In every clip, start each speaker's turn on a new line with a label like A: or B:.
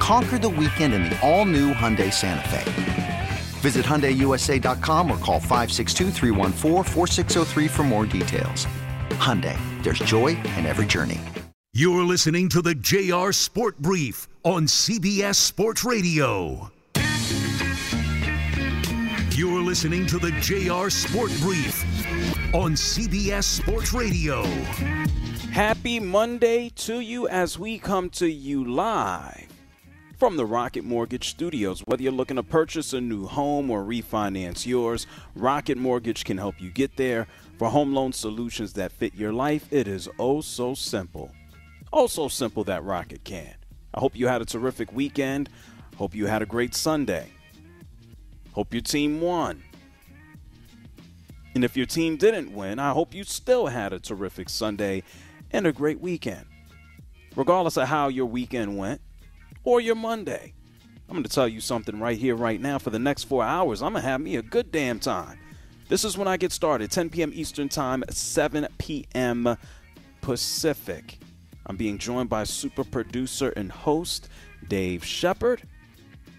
A: Conquer the weekend in the all new Hyundai Santa Fe. Visit HyundaiUSA.com or call 562 for more details. Hyundai, there's joy in every journey.
B: You're listening to the JR Sport Brief on CBS Sports Radio. You're listening to the JR Sport Brief on CBS Sports Radio.
C: Happy Monday to you as we come to you live from the Rocket Mortgage Studios. Whether you're looking to purchase a new home or refinance yours, Rocket Mortgage can help you get there. For home loan solutions that fit your life, it is oh so simple. Oh so simple that Rocket can. I hope you had a terrific weekend. Hope you had a great Sunday. Hope your team won. And if your team didn't win, I hope you still had a terrific Sunday and a great weekend. Regardless of how your weekend went, or your Monday. I'm going to tell you something right here, right now. For the next four hours, I'm going to have me a good damn time. This is when I get started 10 p.m. Eastern Time, 7 p.m. Pacific. I'm being joined by super producer and host Dave Shepard,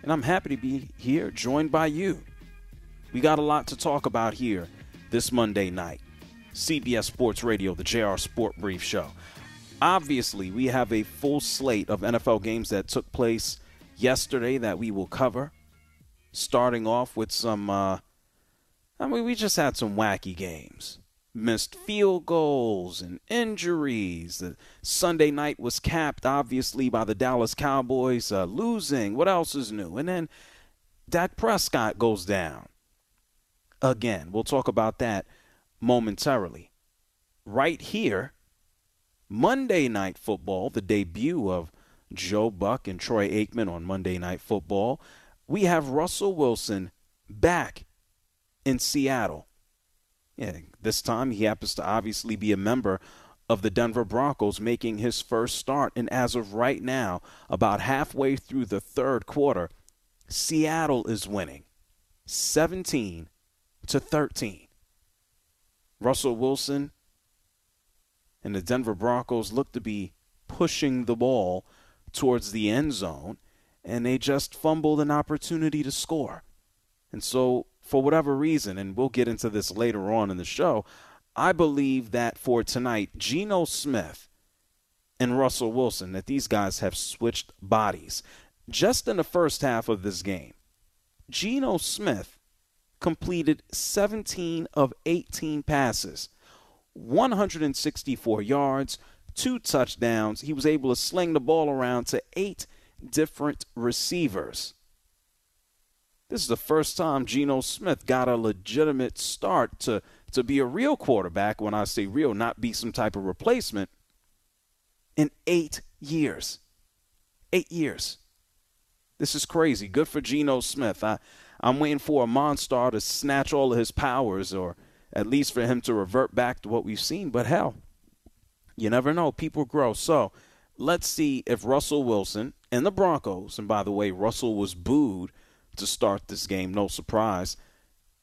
C: and I'm happy to be here, joined by you. We got a lot to talk about here this Monday night. CBS Sports Radio, the JR Sport Brief Show obviously, we have a full slate of NFL games that took place yesterday that we will cover. Starting off with some, uh, I mean, we just had some wacky games. Missed field goals and injuries. The Sunday night was capped, obviously, by the Dallas Cowboys uh, losing. What else is new? And then Dak Prescott goes down. Again, we'll talk about that momentarily. Right here Monday Night Football, the debut of Joe Buck and Troy Aikman on Monday Night Football, we have Russell Wilson back in Seattle. Yeah, this time he happens to obviously be a member of the Denver Broncos making his first start. And as of right now, about halfway through the third quarter, Seattle is winning 17 to 13. Russell Wilson and the Denver Broncos look to be pushing the ball towards the end zone, and they just fumbled an opportunity to score. And so, for whatever reason, and we'll get into this later on in the show, I believe that for tonight, Geno Smith and Russell Wilson, that these guys have switched bodies. Just in the first half of this game, Geno Smith completed 17 of 18 passes 164 yards, two touchdowns. He was able to sling the ball around to eight different receivers. This is the first time Geno Smith got a legitimate start to, to be a real quarterback. When I say real, not be some type of replacement, in eight years. Eight years. This is crazy. Good for Geno Smith. I, I'm waiting for a Monstar to snatch all of his powers or – at least for him to revert back to what we've seen. But hell, you never know. People grow. So let's see if Russell Wilson and the Broncos, and by the way, Russell was booed to start this game, no surprise.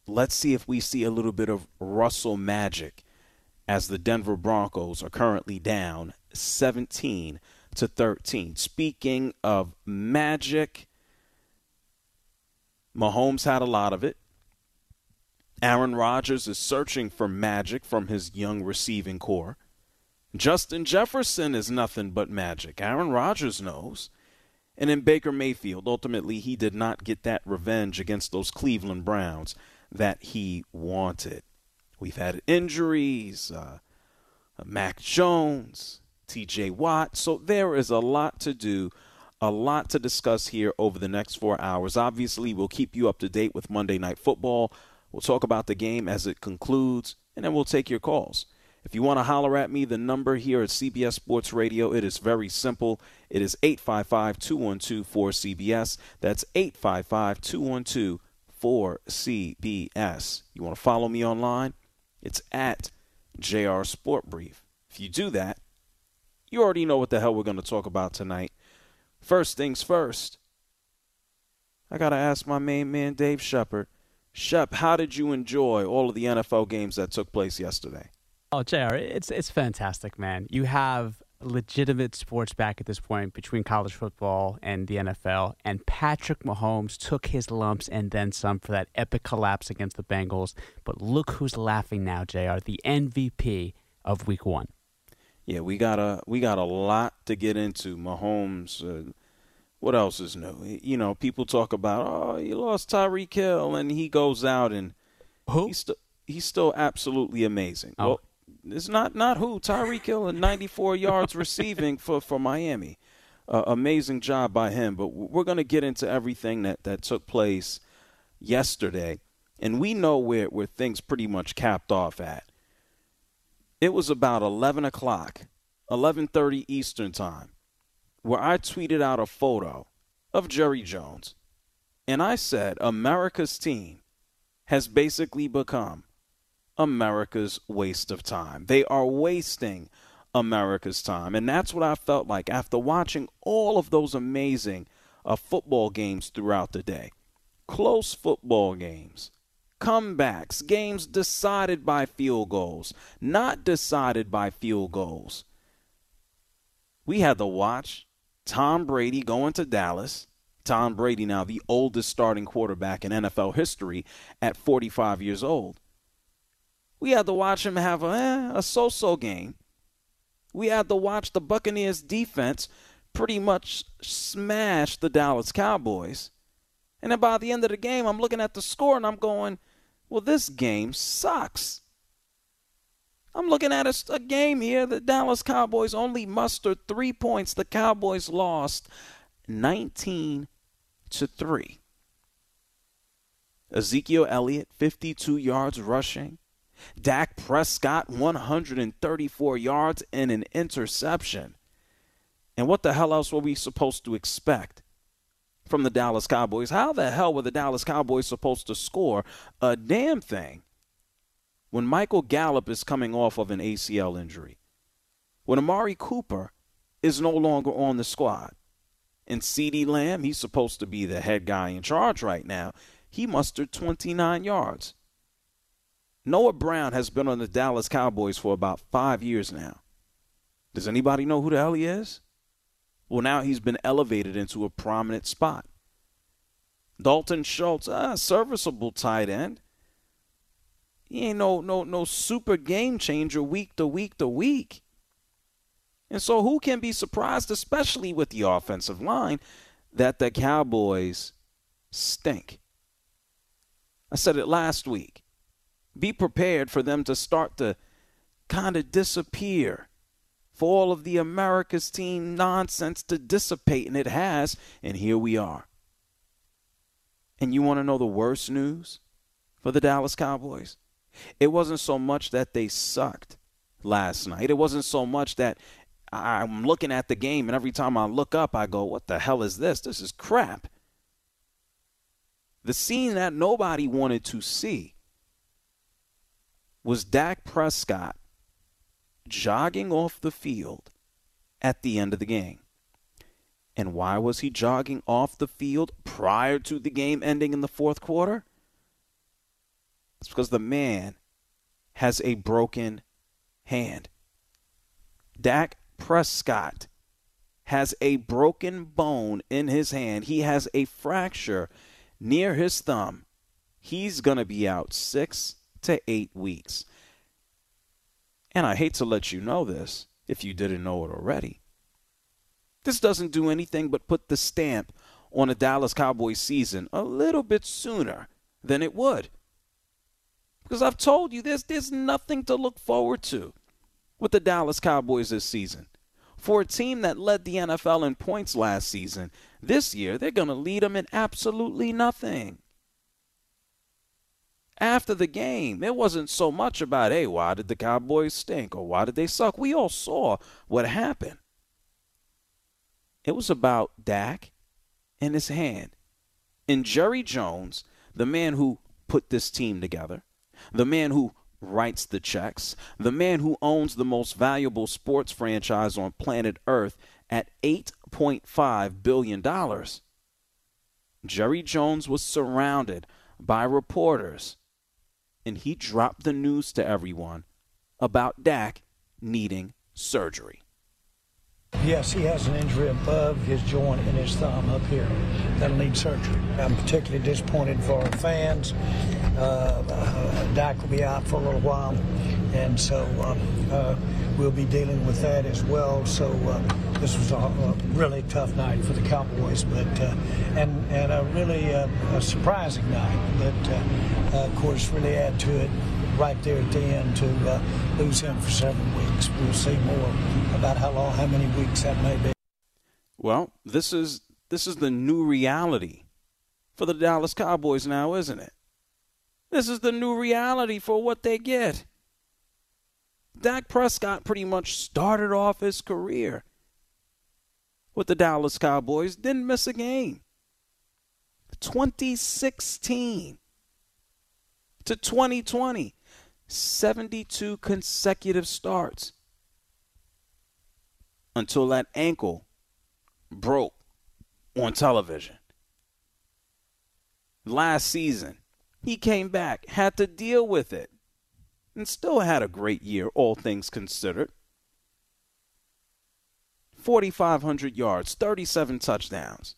C: Let's see if we see a little bit of Russell magic as the Denver Broncos are currently down 17 to 13. Speaking of magic, Mahomes had a lot of it. Aaron Rodgers is searching for magic from his young receiving corps. Justin Jefferson is nothing but magic. Aaron Rodgers knows. And in Baker Mayfield, ultimately, he did not get that revenge against those Cleveland Browns that he wanted. We've had injuries, uh, Mac Jones, TJ Watt. So there is a lot to do, a lot to discuss here over the next four hours. Obviously, we'll keep you up to date with Monday Night Football. We'll talk about the game as it concludes, and then we'll take your calls. If you want to holler at me, the number here at CBS Sports Radio, it is very simple. It is 855-212-4CBS. That's 855-212-4CBS. You want to follow me online? It's at JR Sport Brief. If you do that, you already know what the hell we're going to talk about tonight. First things first, I got to ask my main man, Dave Shepard. Shep, how did you enjoy all of the NFL games that took place yesterday?
D: Oh, JR, it's it's fantastic, man. You have legitimate sports back at this point between college football and the NFL, and Patrick Mahomes took his lumps and then some for that epic collapse against the Bengals. But look who's laughing now, JR, the MVP of Week One.
C: Yeah, we got a we got a lot to get into. Mahomes. Uh, what else is new? You know, people talk about oh, he lost Tyreek Hill, and he goes out and
D: who
C: he's still he's still absolutely amazing. Oh. Well, it's not not who Tyreek Hill and 94 yards receiving for for Miami. Uh, amazing job by him. But we're going to get into everything that that took place yesterday, and we know where where things pretty much capped off at. It was about 11 o'clock, 11:30 Eastern time, where I tweeted out a photo of Jerry Jones, and I said America's team has basically become America's waste of time. They are wasting America's time. And that's what I felt like after watching all of those amazing uh, football games throughout the day. Close football games, comebacks, games decided by field goals, not decided by field goals. We had to watch Tom Brady going to Dallas. Tom Brady, now the oldest starting quarterback in NFL history at 45 years old. We had to watch him have a, eh, a so so game. We had to watch the Buccaneers defense pretty much smash the Dallas Cowboys. And then by the end of the game, I'm looking at the score and I'm going, well, this game sucks. I'm looking at a, a game here. The Dallas Cowboys only mustered three points. The Cowboys lost 19 to 3. Ezekiel Elliott, 52 yards rushing. Dak Prescott, 134 yards and an interception. And what the hell else were we supposed to expect from the Dallas Cowboys? How the hell were the Dallas Cowboys supposed to score a damn thing when Michael Gallup is coming off of an ACL injury? When Amari Cooper is no longer on the squad? And CeeDee Lamb, he's supposed to be the head guy in charge right now. He mustered 29 yards. Noah Brown has been on the Dallas Cowboys for about five years now. Does anybody know who the hell he is? Well, now he's been elevated into a prominent spot. Dalton Schultz, a serviceable tight end. He ain't no no no super game changer week to week to week. And so who can be surprised, especially with the offensive line, that the Cowboys stink? I said it last week be prepared for them to start to kind of disappear, for all of the America's team nonsense to dissipate, and it has, and here we are. And you want to know the worst news for the Dallas Cowboys? It wasn't so much that they sucked last night. It wasn't so much that I'm looking at the game and every time I look up, I go, what the hell is this? This is crap. The scene that nobody wanted to see was Dak Prescott jogging off the field at the end of the game. And why was he jogging off the field prior to the game ending in the fourth quarter? It's because the man has a broken hand. Dak Prescott has a broken bone in his hand. He has a fracture near his thumb. He's going to be out six to eight weeks. And I hate to let you know this if you didn't know it already. This doesn't do anything but put the stamp on a Dallas Cowboys season a little bit sooner than it would. Because I've told you there's there's nothing to look forward to with the Dallas Cowboys this season. For a team that led the NFL in points last season, this year they're going to lead them in absolutely nothing after the game. It wasn't so much about, hey, why did the Cowboys stink or why did they suck? We all saw what happened. It was about Dak and his hand. And Jerry Jones, the man who put this team together, the man who writes the checks, the man who owns the most valuable sports franchise on planet Earth at $8.5 billion. Jerry Jones was surrounded by reporters, and he dropped the news to everyone about Dak needing surgery.
E: Yes, he has an injury above his joint in his thumb up here that'll need surgery. I'm particularly disappointed for our fans. Uh, uh, Dak will be out for a little while, and so uh, uh we'll be dealing with that as well. So uh, this was a, a, really tough night for the Cowboys, but uh, and and a really a surprising night. But of course, really add to it right there at the end to uh, lose him for seven weeks. We'll see more about how long, how many weeks that may be.
C: Well, this is this is the new reality for the Dallas Cowboys now, isn't it? This is the new reality for what they get. Dak Prescott pretty much started off his career with the Dallas Cowboys, didn't miss a game. 2016 to 2020. 72 consecutive starts until that ankle broke on television. Last season, he came back, had to deal with it, and still had a great year, all things considered. 4,500 yards, 37 touchdowns.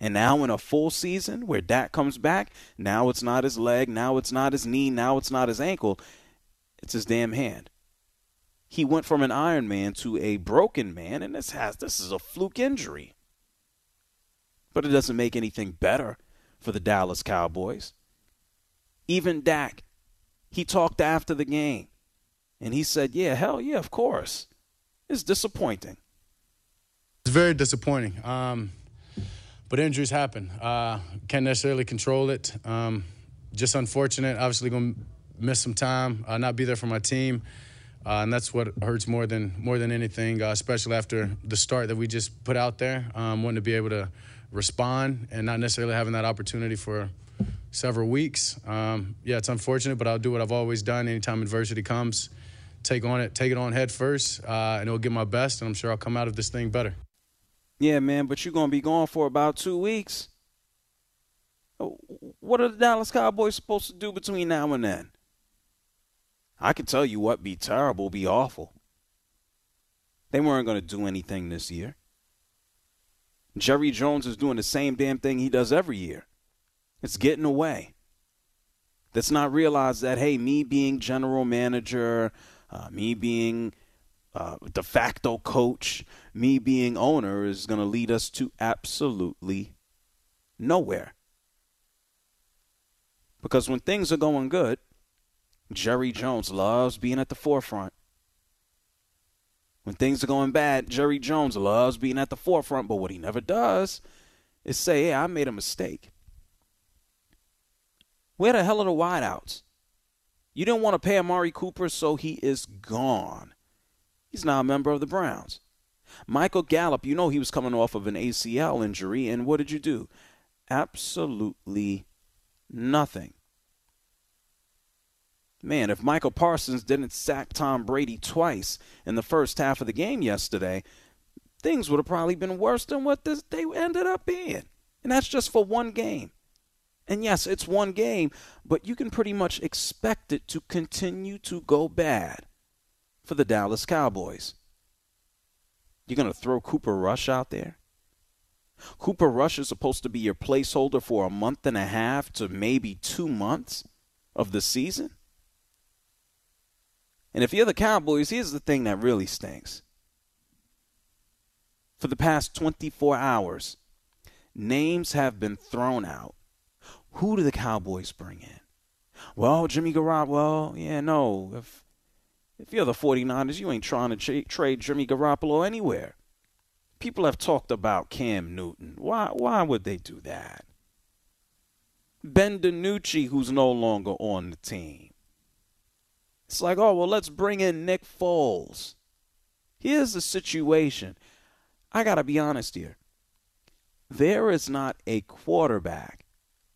C: And now in a full season where Dak comes back, now it's not his leg, now it's not his knee, now it's not his ankle, it's his damn hand. He went from an Iron Man to a broken man, and this has this is a fluke injury. But it doesn't make anything better for the Dallas Cowboys. Even Dak, he talked after the game, and he said, "Yeah, hell yeah, of course." It's disappointing.
F: It's very disappointing. Um, but injuries happen. Uh, can't necessarily control it. Um, just unfortunate. Obviously, going to miss some time, uh, not be there for my team, uh, and that's what hurts more than more than anything. Uh, especially after the start that we just put out there, um, wanting to be able to respond and not necessarily having that opportunity for several weeks. Um, yeah, it's unfortunate, but I'll do what I've always done. Anytime adversity comes, take on it, take it on head first, uh, and it'll get my best, and I'm sure I'll come out of this thing better.
C: Yeah, man, but you're to be gone for about two weeks. What are the Dallas Cowboys supposed to do between now and then? I can tell you what be terrible, be awful. They weren't going to do anything this year. Jerry Jones is doing the same damn thing he does every year. It's getting away. Let's not realize that, hey, me being general manager, uh, me being uh, de facto coach, me being owner is going to lead us to absolutely nowhere. Because when things are going good, Jerry Jones loves being at the forefront. When things are going bad, Jerry Jones loves being at the forefront, but what he never does is say, hey, I made a mistake. Where the hell are the wideouts? You didn't want to pay Amari Cooper, so he is gone. He's now a member of the Browns. Michael Gallup, you know he was coming off of an ACL injury, and what did you do? Absolutely nothing. Man, if Micah Parsons didn't sack Tom Brady twice in the first half of the game yesterday, things would have probably been worse than what this they ended up being. And that's just for one game. And yes, it's one game, but you can pretty much expect it to continue to go bad for the Dallas Cowboys. You're going to throw Cooper Rush out there? Cooper Rush is supposed to be your placeholder for a month and a half to maybe two months of the season. And if you're the Cowboys, here's the thing that really stinks. For the past 24 hours, names have been thrown out. Who do the Cowboys bring in? Well, Jimmy Garoppolo. Yeah, no. If if you're the 49ers, you ain't trying to tra- trade Jimmy Garoppolo anywhere. People have talked about Cam Newton. Why, why would they do that? Ben DiNucci, who's no longer on the team. It's like, oh, well, let's bring in Nick Foles. Here's the situation. I got to be honest here. There is not a quarterback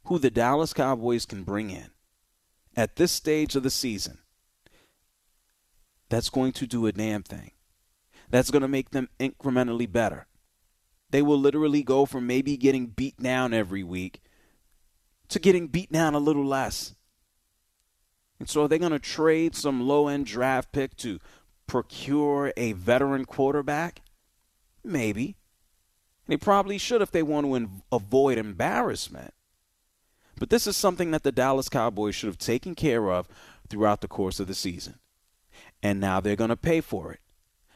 C: who the Dallas Cowboys can bring in at this stage of the season that's going to do a damn thing. That's going to make them incrementally better. They will literally go from maybe getting beat down every week to getting beat down a little less. And so are they're going to trade some low end draft pick to procure a veteran quarterback? Maybe. And they probably should if they want to avoid embarrassment. But this is something that the Dallas Cowboys should have taken care of throughout the course of the season. And now they're going to pay for it.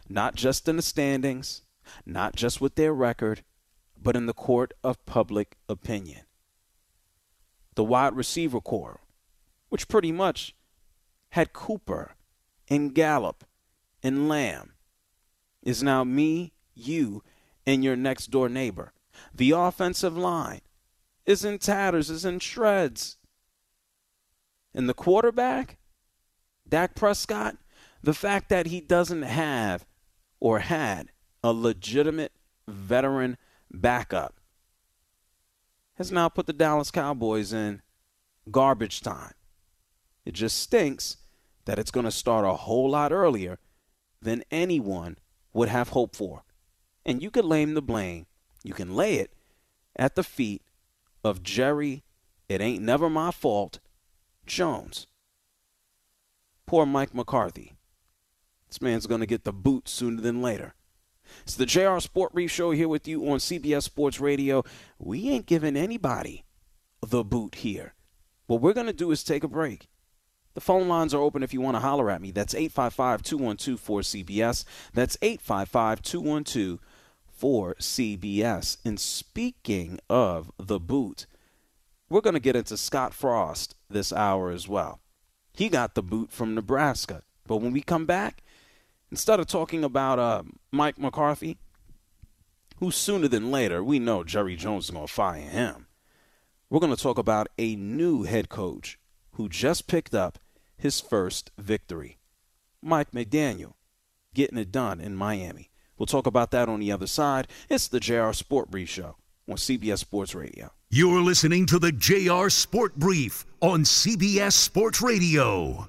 C: Not just in the standings, not just with their record, but in the court of public opinion. The wide receiver corps, which pretty much had Cooper and Gallup and Lamb, is now me, you, and your next door neighbor. The offensive line is in tatters, is in shreds. And the quarterback, Dak Prescott, the fact that he doesn't have or had a legitimate veteran backup has now put the Dallas Cowboys in garbage time. It just stinks that it's going to start a whole lot earlier than anyone would have hoped for. And you could lay the blame, you can lay it at the feet of Jerry, it ain't never my fault, Jones. Poor Mike McCarthy. This man's going to get the boot sooner than later. It's the JR Sport Brief Show here with you on CBS Sports Radio. We ain't giving anybody the boot here. What we're going to do is take a break. The phone lines are open if you want to holler at me. That's 855 212 4CBS. That's 855 212 4CBS. And speaking of the boot, we're going to get into Scott Frost this hour as well. He got the boot from Nebraska. But when we come back, instead of talking about uh, Mike McCarthy, who sooner than later we know Jerry Jones is going to fire him, we're going to talk about a new head coach who just picked up his first victory. Mike McDaniel getting it done in Miami. We'll talk about that on the other side. It's the JR Sport Brief Show on CBS Sports Radio.
B: You're listening to the JR Sport Brief on CBS Sports Radio.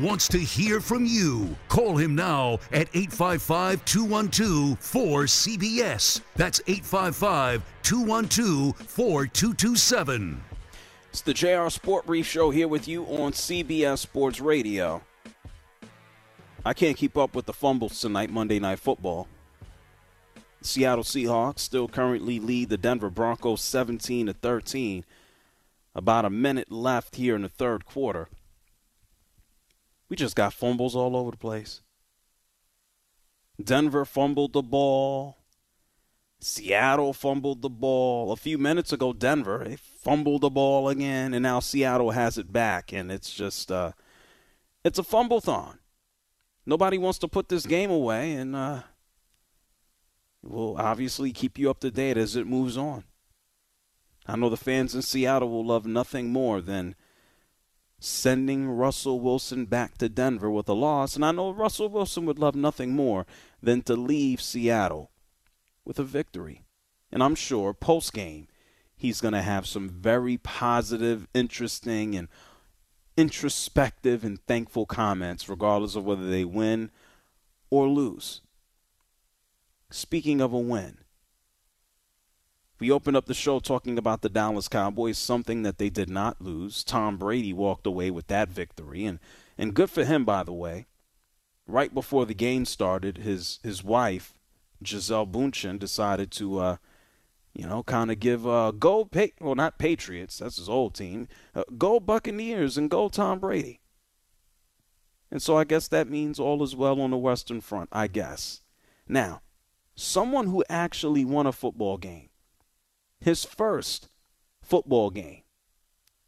B: Wants to hear from you. Call him now at 855 212 4CBS. That's 855 212 4227.
C: It's the JR Sport Brief Show here with you on CBS Sports Radio. I can't keep up with the fumbles tonight, Monday Night Football. Seattle Seahawks still currently lead the Denver Broncos 17 to 13. About a minute left here in the third quarter. We just got fumbles all over the place. Denver fumbled the ball. Seattle fumbled the ball. A few minutes ago, Denver they fumbled the ball again, and now Seattle has it back, and it's just uh, it's a fumble thon. Nobody wants to put this game away, and uh, we'll obviously keep you up to date as it moves on. I know the fans in Seattle will love nothing more than sending Russell Wilson back to Denver with a loss. And I know Russell Wilson would love nothing more than to leave Seattle with a victory. And I'm sure post game, he's going to have some very positive, interesting, and introspective and thankful comments, regardless of whether they win or lose. Speaking of a win, we opened up the show talking about the Dallas Cowboys, something that they did not lose. Tom Brady walked away with that victory, and, and good for him, by the way. Right before the game started, his his wife, Gisele Bündchen, decided to, uh, you know, kind of give uh, go pa- well not Patriots, that's his old team, uh, go Buccaneers and go Tom Brady. And so I guess that means all is well on the Western Front. I guess Now, someone who actually won a football game, his first football game,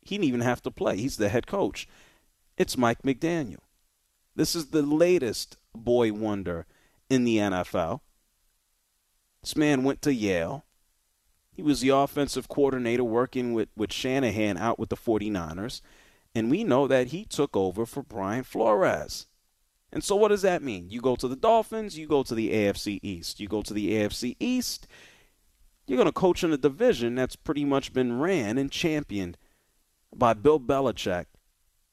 C: he didn't even have to play. He's the head coach. It's Mike McDaniel. This is the latest boy wonder in the NFL. This man went to Yale. He was the offensive coordinator working with, with Shanahan out with the 49ers. And we know that he took over for Brian Flores. And so, what does that mean? You go to the Dolphins, you go to the AFC East. You go to the AFC East, you're going to coach in a division that's pretty much been ran and championed by Bill Belichick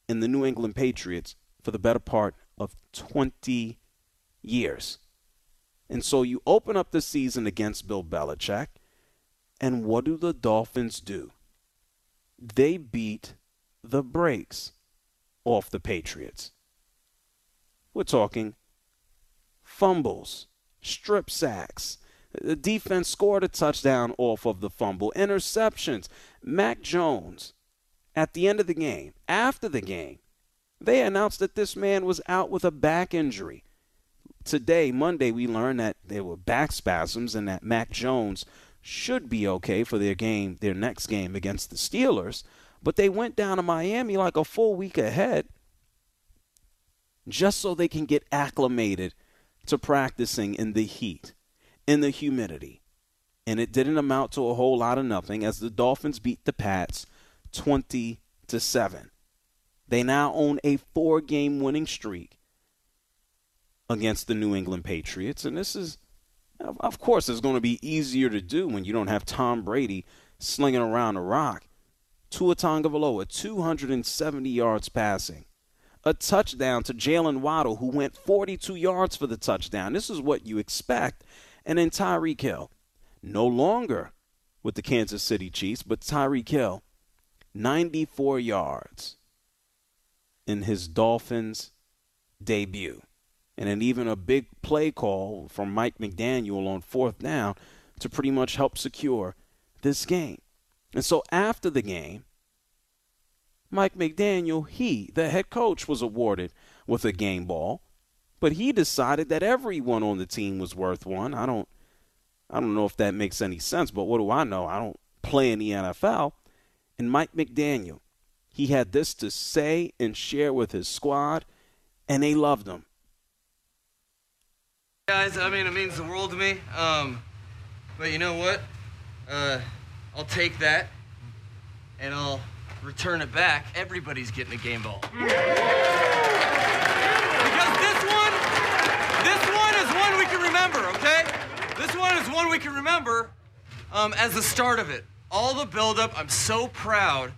C: and the New England Patriots for the better part of 20 years. And so you open up the season against Bill Belichick, and what do the Dolphins do? They beat the brakes off the Patriots. We're talking fumbles, strip sacks. The defense scored a touchdown off of the fumble, interceptions. Mac Jones, at the end of the game, after the game, they announced that this man was out with a back injury. Today, Monday, we learned that there were back spasms and that Mac Jones should be okay for their game, their next game against the Steelers. But they went down to Miami like a full week ahead just so they can get acclimated to practicing in the heat, in the humidity. And it didn't amount to a whole lot of nothing as the Dolphins beat the Pats 20 to 7. They now own a four-game winning streak against the New England Patriots and this is of course it's going to be easier to do when you don't have Tom Brady slinging around a rock. Tua Tagovailoa 270 yards passing a touchdown to Jaylen Waddle, who went 42 yards for the touchdown. This is what you expect. And then Tyreek Hill, no longer with the Kansas City Chiefs, but Tyreek Hill, 94 yards in his Dolphins debut. And then even a big play call from Mike McDaniel on fourth down to pretty much help secure this game. And so after the game, Mike McDaniel, he, the head coach, was awarded with a game ball, but he decided that everyone on the team was worth one. I don't I don't know if that makes any sense, but what do I know? I don't play in the NFL. And Mike McDaniel, he had this to say and share with his squad, and they loved him.
G: Guys, I mean, it means the world to me. Um, but you know what? Uh, I'll take that, and I'll return it back, everybody's getting a game ball. Because this one, this one is one we can remember, okay? This one one we can remember um, as the start of it. All the buildup, I'm so proud.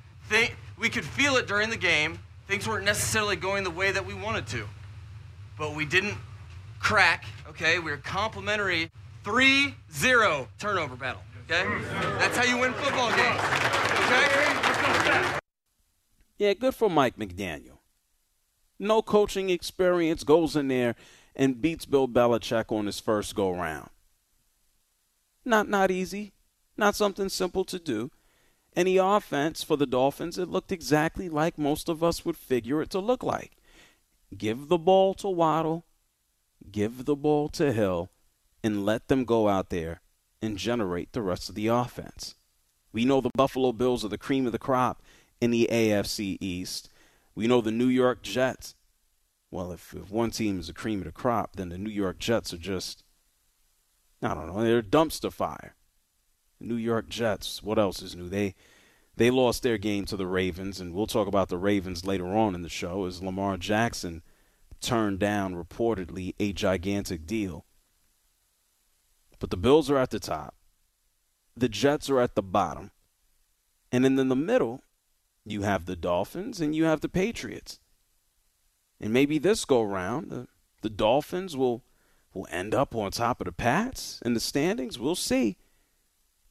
G: We could feel it during the game. Things weren't necessarily going the way that we wanted to. But we didn't crack, okay? We were complimentary 3 0 turnover battle, okay? That's how you win football games, okay?
C: Yeah, good for Mike McDaniel. No coaching experience goes in there and beats Bill Belichick on his first go round. Not not easy, not something simple to do. Any offense for the Dolphins, it looked exactly like most of us would figure it to look like. Give the ball to Waddle, give the ball to Hill, and let them go out there and generate the rest of the offense. We know the Buffalo Bills are the cream of the crop in the AFC East. We know the New York Jets. Well, if, if one team is the cream of the crop, then the New York Jets are just, I don't know, they're dumpster fire. New York Jets, what else is new? They they lost their game to the Ravens, and we'll talk about the Ravens later on in the show as Lamar Jackson turned down reportedly a gigantic deal. But the Bills are at the top. The Jets are at the bottom. And then in the middle, you have the Dolphins and you have the Patriots. And maybe this go round, the, the Dolphins will will end up on top of the Pats in the standings. We'll see.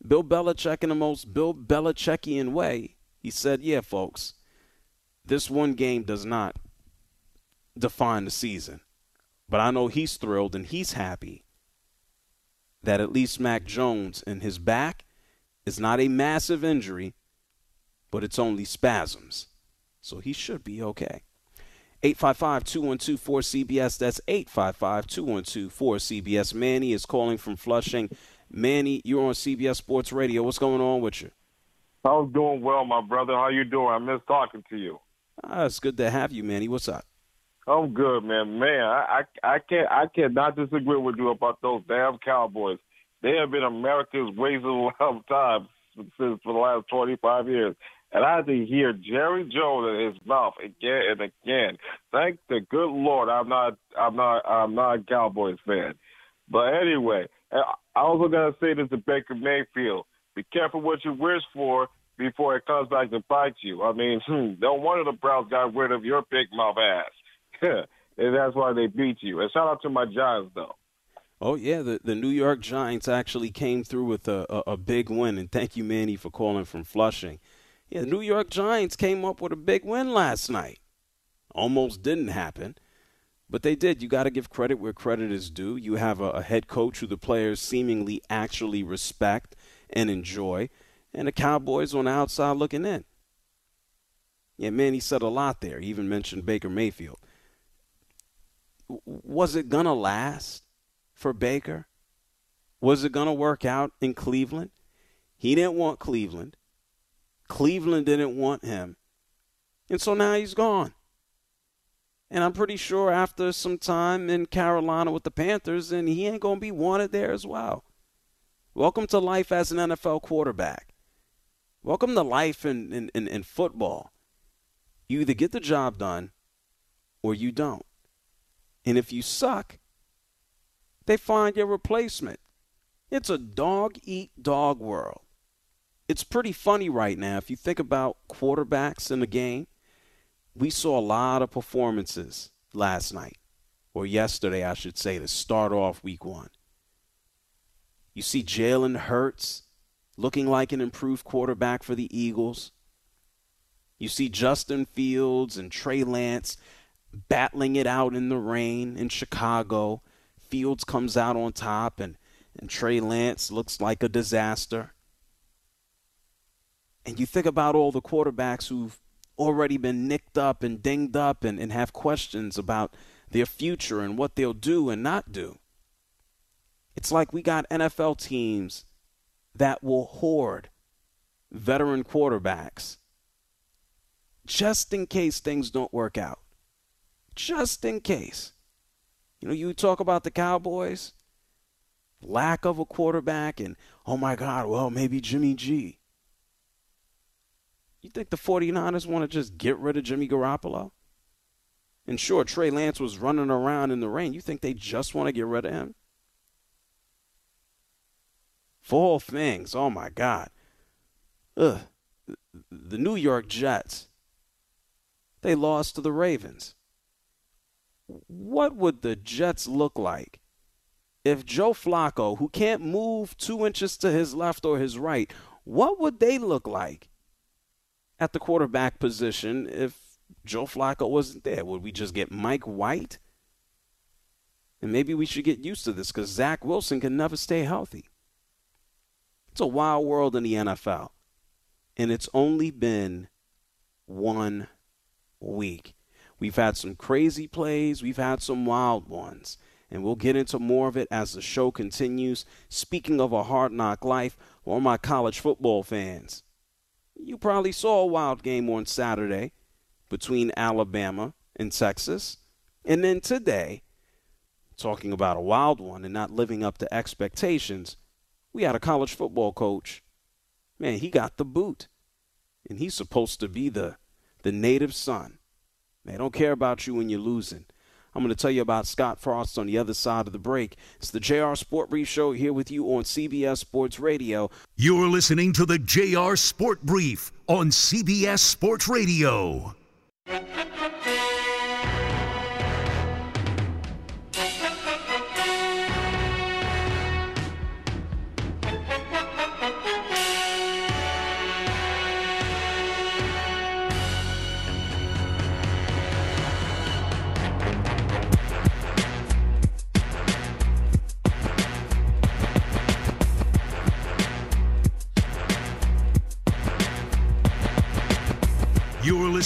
C: Bill Belichick, in the most Bill Belichickian way, he said, "Yeah, folks, this one game does not define the season, but I know he's thrilled and he's happy that at least Mac Jones in his back is not a massive injury, but it's only spasms. So he should be okay. 855 212 4CBS. That's 855 212 4CBS. Manny is calling from Flushing. Manny, you're on CBS Sports Radio. What's going on with you?
H: I'm doing well, my brother. How you doing? I miss talking to you.
C: Ah, it's good to have you, Manny. What's up?
H: I'm good, man. Man, I, I I can't I cannot disagree with you about those damn Cowboys. They have been America's waste of time since for the last 25 years. And I had to hear Jerry Jones in his mouth again and again. Thank the good Lord, I'm not, I'm not, I'm not a Cowboys fan. But anyway, I also gotta say this to Baker Mayfield: Be careful what you wish for before it comes back to bite you. I mean, hmm, no wonder the Browns got rid of your big mouth ass. and that's why they beat you. And shout out to my Giants, though.
C: Oh yeah, the the New York Giants actually came through with a, a, a big win, and thank you, Manny, for calling from Flushing. Yeah, the New York Giants came up with a big win last night. Almost didn't happen, but they did. You got to give credit where credit is due. You have a, a head coach who the players seemingly actually respect and enjoy, and the Cowboys on the outside looking in. Yeah, man, he said a lot there. He even mentioned Baker Mayfield. Was it gonna last? for Baker? Was it going to work out in Cleveland? He didn't want Cleveland. Cleveland didn't want him. And so now he's gone. And I'm pretty sure after some time in Carolina with the Panthers, and he ain't going to be wanted there as well. Welcome to life as an NFL quarterback. Welcome to life in, in, in, in football. You either get the job done or you don't. And if you suck, they find your replacement. It's a dog eat dog world. It's pretty funny right now if you think about quarterbacks in the game. We saw a lot of performances last night, or yesterday, I should say, to start off week one. You see Jalen Hurts looking like an improved quarterback for the Eagles. You see Justin Fields and Trey Lance battling it out in the rain in Chicago. Fields comes out on top and, and Trey Lance looks like a disaster. And you think about all the quarterbacks who've already been nicked up and dinged up and, and have questions about their future and what they'll do and not do. It's like we got NFL teams that will hoard veteran quarterbacks just in case things don't work out. Just in case. You know, you talk about the Cowboys, lack of a quarterback, and oh my God, well, maybe Jimmy G. You think the 49ers want to just get rid of Jimmy Garoppolo? And sure, Trey Lance was running around in the rain. You think they just want to get rid of him? Four things. Oh my God. Ugh. The New York Jets. They lost to the Ravens what would the Jets look like if Joe Flacco, who can't move two inches to his left or his right, what would they look like at the quarterback position if Joe Flacco wasn't there? Would we just get Mike White? And maybe we should get used to this because Zach Wilson can never stay healthy. It's a wild world in the NFL. And it's only been one week. We've had some crazy plays, we've had some wild ones. And we'll get into more of it as the show continues. Speaking of a hard knock life, or my college football fans, you probably saw a wild game on Saturday between Alabama and Texas. And then today, talking about a wild one and not living up to expectations, we had a college football coach. Man, he got the boot. And he's supposed to be the the native son they don't care about you when you're losing. I'm going to tell you about Scott Frost on the other side of the break. It's the JR Sport Brief Show here with you on CBS Sports Radio.
B: You're listening to the JR Sport Brief on CBS Sports Radio.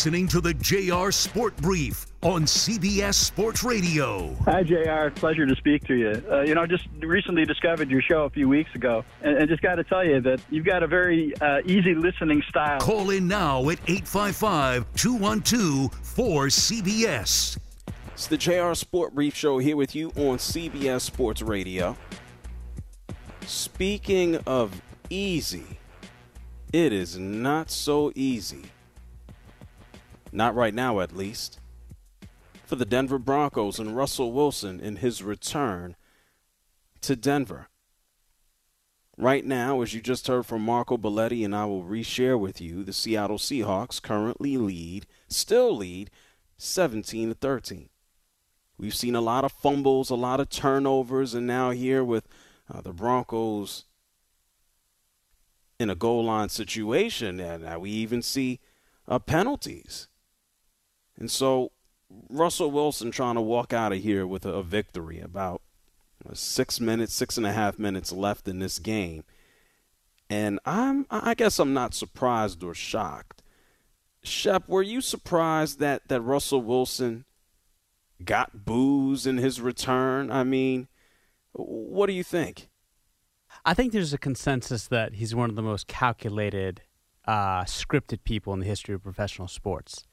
B: Listening to the JR Sport Brief on CBS Sports Radio.
I: Hi, JR. Pleasure to speak to you. Uh, you know, just recently discovered your show a few weeks ago, and, and just got to tell you that you've got a very uh, easy listening style.
B: Call in now at 855 212 4CBS.
C: It's the JR Sport Brief Show here with you on CBS Sports Radio. Speaking of easy, it is not so easy. Not right now, at least. For the Denver Broncos and Russell Wilson in his return to Denver. Right now, as you just heard from Marco Belletti, and I will reshare with you, the Seattle Seahawks currently lead, still lead, 17 to 13. We've seen a lot of fumbles, a lot of turnovers, and now here with uh, the Broncos in a goal line situation, and we even see uh, penalties. And so Russell Wilson trying to walk out of here with a, victory about six minutes, six and a half minutes left in this game. And I'm, I guess I'm not surprised or shocked. Shep, were you surprised that, that Russell Wilson got boos in his return? I mean, what do you think?
D: I think there's a consensus that he's one of the most calculated, uh, scripted people in the history of professional sports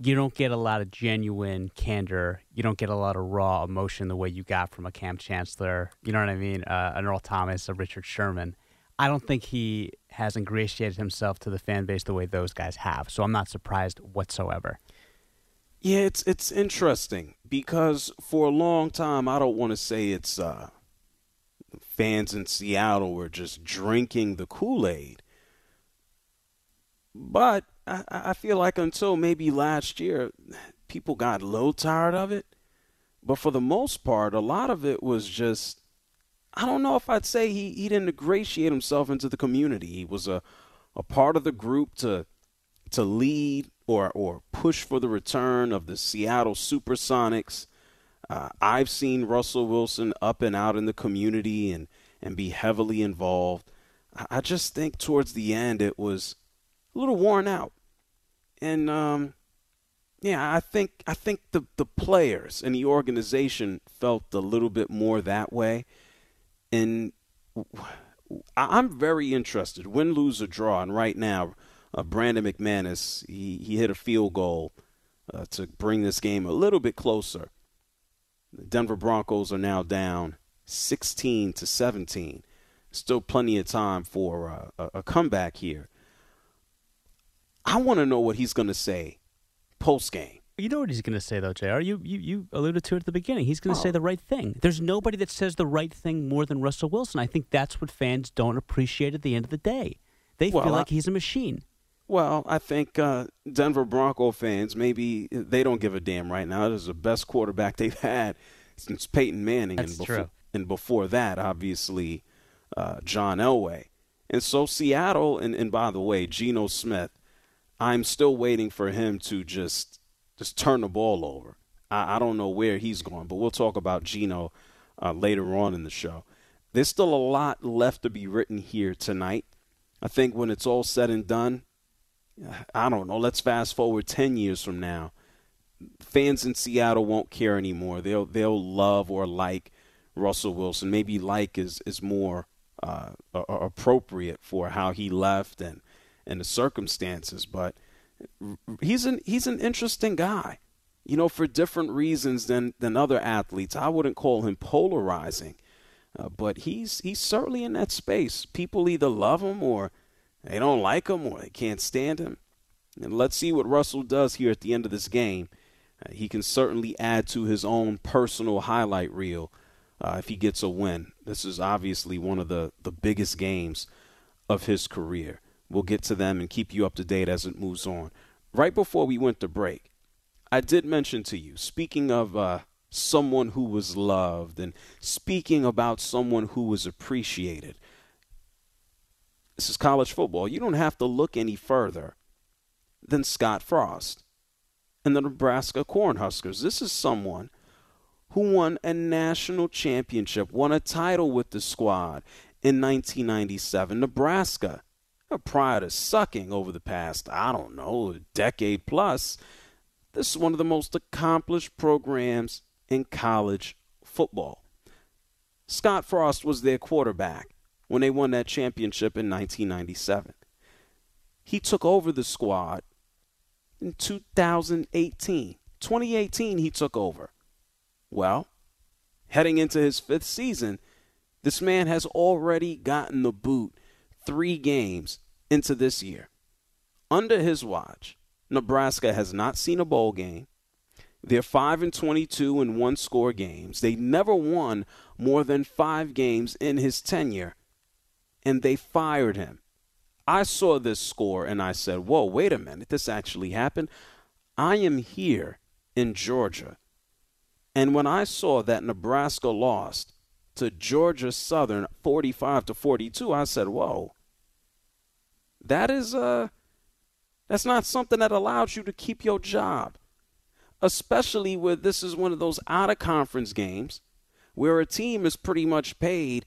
D: you don't get a lot of genuine candor. You don't get a lot of raw emotion the way you got from a Kam Chancellor. You know what I mean? Uh, an Earl Thomas, a Richard Sherman. I don't think he has ingratiated himself to the fan base the way those guys have. So I'm not surprised whatsoever.
C: Yeah, it's it's interesting because for a long time I don't want to say it's uh, fans in Seattle were just drinking the Kool Aid, but I, I feel like until maybe last year, people got a little tired of it. But for the most part, a lot of it was just I don't know if I'd say he, he didn't ingratiate himself into the community. He was a, a part of the group to to lead or or push for the return of the Seattle Supersonics. Uh, I've seen Russell Wilson up and out in the community and and be heavily involved. I just think towards the end it was a little worn out and um, yeah, I think I think the the players and the organization felt a little bit more that way, and I'm very interested. Win, lose, or draw, and right now, uh, Brandon McManus he he hit a field goal uh, to bring this game a little bit closer. The Denver Broncos are now down 16 to 17. Still plenty of time for uh, a, a comeback here. I want to know what he's going to say post game.
D: You know what he's going to say, though, Jr. You, you you alluded to it at the beginning. He's going to oh. say the right thing. There's nobody that says the right thing more than Russell Wilson. I think that's what fans don't appreciate at the end of the day. They well, feel like I, he's a machine.
C: Well, I think uh, Denver Bronco fans maybe they don't give a damn right now. This is the best quarterback they've had since Peyton Manning,
D: that's
C: and before
D: true.
C: and before that, obviously, uh, John Elway. And so Seattle, and, and by the way, Geno Smith I'm still waiting for him to just just turn the ball over. I, I don't know where he's going, but we'll talk about Geno uh, later on in the show. There's still a lot left to be written here tonight. I think when it's all said and done, I don't know. Let's fast forward ten years from now. Fans in Seattle won't care anymore. They'll they'll love or like Russell Wilson. Maybe like is is more uh, appropriate for how he left and and the circumstances, but he's an he's an interesting guy. You know, for different reasons than than other athletes. I wouldn't call him polarizing, uh, but he's he's certainly in that space. People either love him or they don't like him or they can't stand him. And let's see what Russell does here at the end of this game. Uh, he can certainly add to his own personal highlight reel uh, if he gets a win. This is obviously one of the, the biggest games of his career. We'll get to them and keep you up to date as it moves on. Right before we went to break, I did mention to you, speaking of uh, someone who was loved and speaking about someone who was appreciated, this is college football. You don't have to look any further than Scott Frost and the Nebraska Cornhuskers. This is someone who won a national championship, won a title with the squad in 1997. Nebraska prior to sucking over the past, I don't know, decade plus, this is one of the most accomplished programs in college football. Scott Frost was their quarterback when they won that championship in 1997. He took over the squad in 2018. 2018, he took over. Well, heading into his fifth season, this man has already gotten the boot three games into this year. Under his watch, Nebraska has not seen a bowl game. They're 5 and 22 in one score games. They never won more than 5 games in his tenure and they fired him. I saw this score and I said, "Whoa, wait a minute. This actually happened." I am here in Georgia. And when I saw that Nebraska lost to Georgia Southern 45 to 42, I said, "Whoa. That is uh that's not something that allows you to keep your job. Especially where this is one of those out of conference games where a team is pretty much paid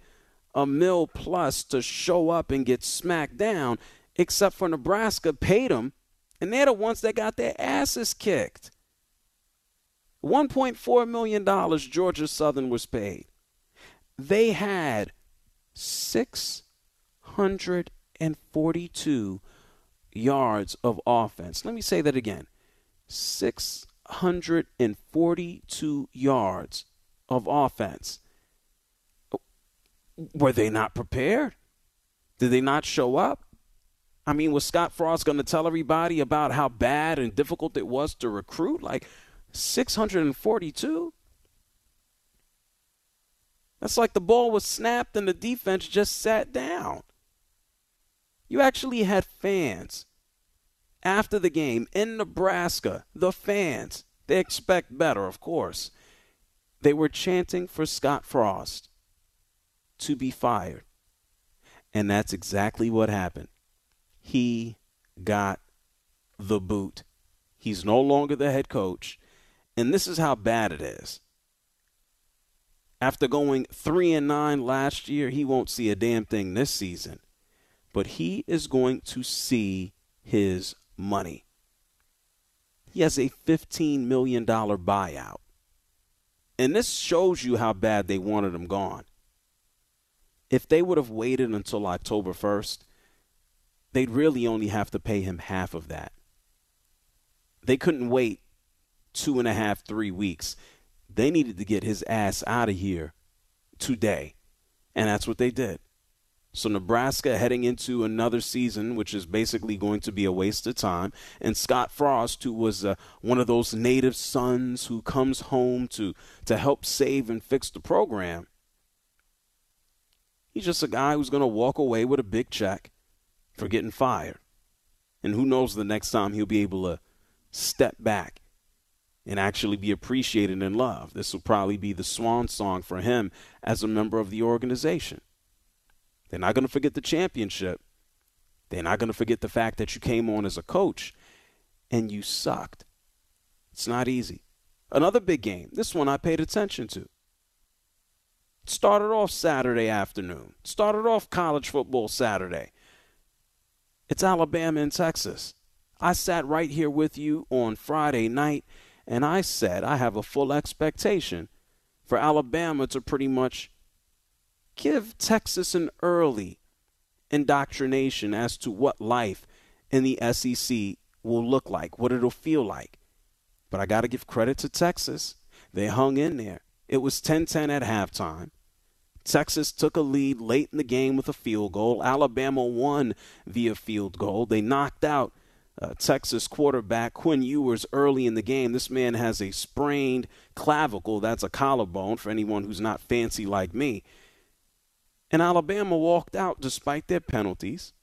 C: a mil plus to show up and get smacked down, except for Nebraska paid them, and they're the ones that got their asses kicked. $1.4 million Georgia Southern was paid. They had 642 yards of offense. Let me say that again 642 yards of offense. Were they not prepared? Did they not show up? I mean, was Scott Frost going to tell everybody about how bad and difficult it was to recruit? Like 642? That's like the ball was snapped and the defense just sat down. You actually had fans after the game in Nebraska, the fans, they expect better, of course. They were chanting for Scott Frost to be fired. And that's exactly what happened. He got the boot. He's no longer the head coach. And this is how bad it is. After going 3 and 9 last year, he won't see a damn thing this season. But he is going to see his money. He has a $15 million buyout. And this shows you how bad they wanted him gone. If they would have waited until October 1st, they'd really only have to pay him half of that. They couldn't wait two and a half, three weeks. They needed to get his ass out of here today. And that's what they did. So Nebraska heading into another season, which is basically going to be a waste of time. And Scott Frost, who was uh, one of those native sons who comes home to to help save and fix the program, He's just a guy who's going to walk away with a big check for getting fired. And who knows the next time he'll be able to step back and actually be appreciated and loved. This will probably be the swan song for him as a member of the organization. They're not going to forget the championship. They're not going to forget the fact that you came on as a coach and you sucked. It's not easy. Another big game. This one I paid attention to. It Started off Saturday afternoon. It Started off college football Saturday. It's Alabama and Texas. I sat right here with you on Friday night and I said I have a full expectation for Alabama to pretty much give Texas an early indoctrination as to what life in the SEC will look like, what it'll feel like. But I got to give credit to Texas. They hung in there. It was 10 10 at halftime. Texas took a lead late in the game with a field goal. Alabama won via field goal. They knocked out uh, Texas quarterback Quinn Ewers early in the game. This man has a sprained clavicle. That's a collarbone for anyone who's not fancy like me. And Alabama walked out despite their penalties,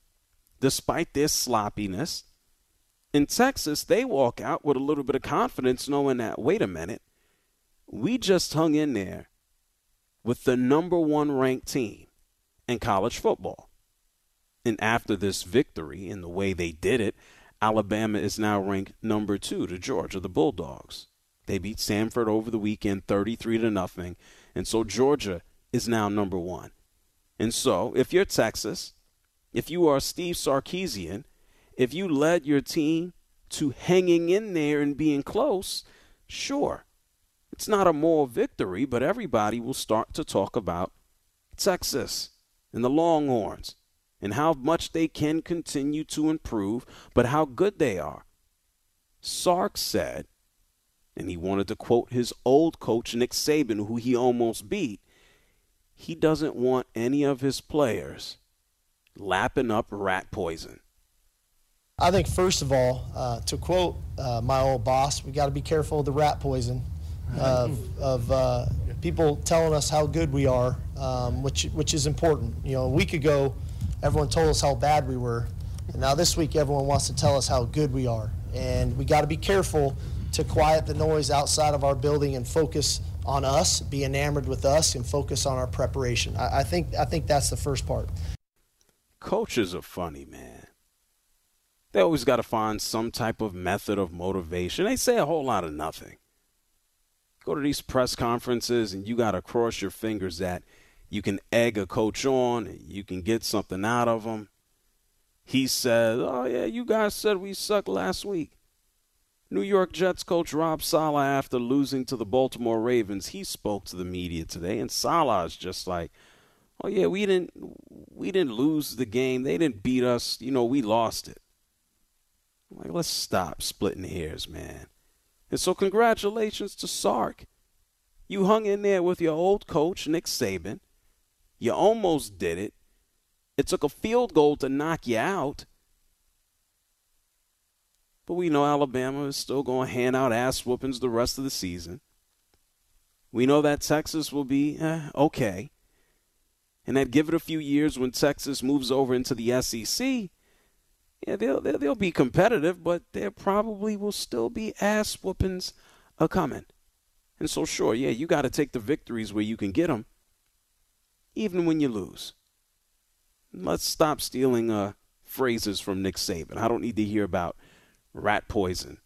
C: despite their sloppiness. In Texas, they walk out with a little bit of confidence, knowing that, wait a minute, we just hung in there with the number one ranked team in college football. And after this victory and the way they did it, Alabama is now ranked number two to Georgia, the Bulldogs. They beat Samford over the weekend 33 to nothing. And so Georgia is now number one. And so if you're Texas, if you are Steve Sarkisian, if you led your team to hanging in there and being close, sure, it's not a moral victory, but everybody will start to talk about Texas and the Longhorns and how much they can continue to improve, but how good they are. Sark said, and he wanted to quote his old coach, Nick Saban, who he almost beat, he doesn't want any of his players lapping up rat poison.
J: I think, first of all, uh, to quote uh, my old boss, we got to be careful of the rat poison of, of uh, people telling us how good we are, um, which, which is important. You know, a week ago, everyone told us how bad we were, and now this week, everyone wants to tell us how good we are. And we got to be careful to quiet the noise outside of our building and focus on us, be enamored with us, and focus on our preparation. I, I think I think that's the first part.
C: Coaches are funny, man. They always got to find some type of method of motivation. They say a whole lot of nothing. Go to these press conferences and you got to cross your fingers that you can egg a coach on you can get something out of them. He said, Oh, yeah, you guys said we sucked last week. New York Jets coach Rob Saleh, after losing to the Baltimore Ravens, he spoke to the media today, and Saleh is just like, "Oh yeah, we didn't, we didn't lose the game. They didn't beat us. You know, we lost it." I'm like, let's stop splitting hairs, man. And so, congratulations to Sark. You hung in there with your old coach Nick Saban. You almost did it. It took a field goal to knock you out. But we know Alabama is still going to hand out ass whoopings the rest of the season. We know that Texas will be eh, okay. And that give it a few years when Texas moves over into the SEC, yeah, they'll, they'll, they'll be competitive, but there probably will still be ass whoopings a coming. And so, sure, yeah, you got to take the victories where you can get them, even when you lose. Let's stop stealing uh, phrases from Nick Saban. I don't need to hear about rat poison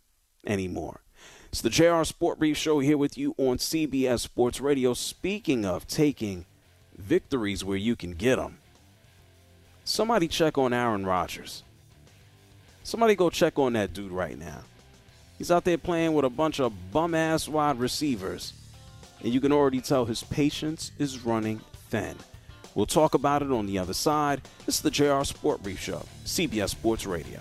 C: anymore. It's the JR Sport Brief Show here with you on CBS Sports Radio. Speaking of taking victories where you can get them, somebody check on Aaron Rodgers. Somebody go check on that dude right now. He's out there playing with a bunch of bum ass wide receivers, and you can already tell his patience is running thin. We'll talk about it on the other side. This is the JR Sport Brief Show, CBS Sports Radio.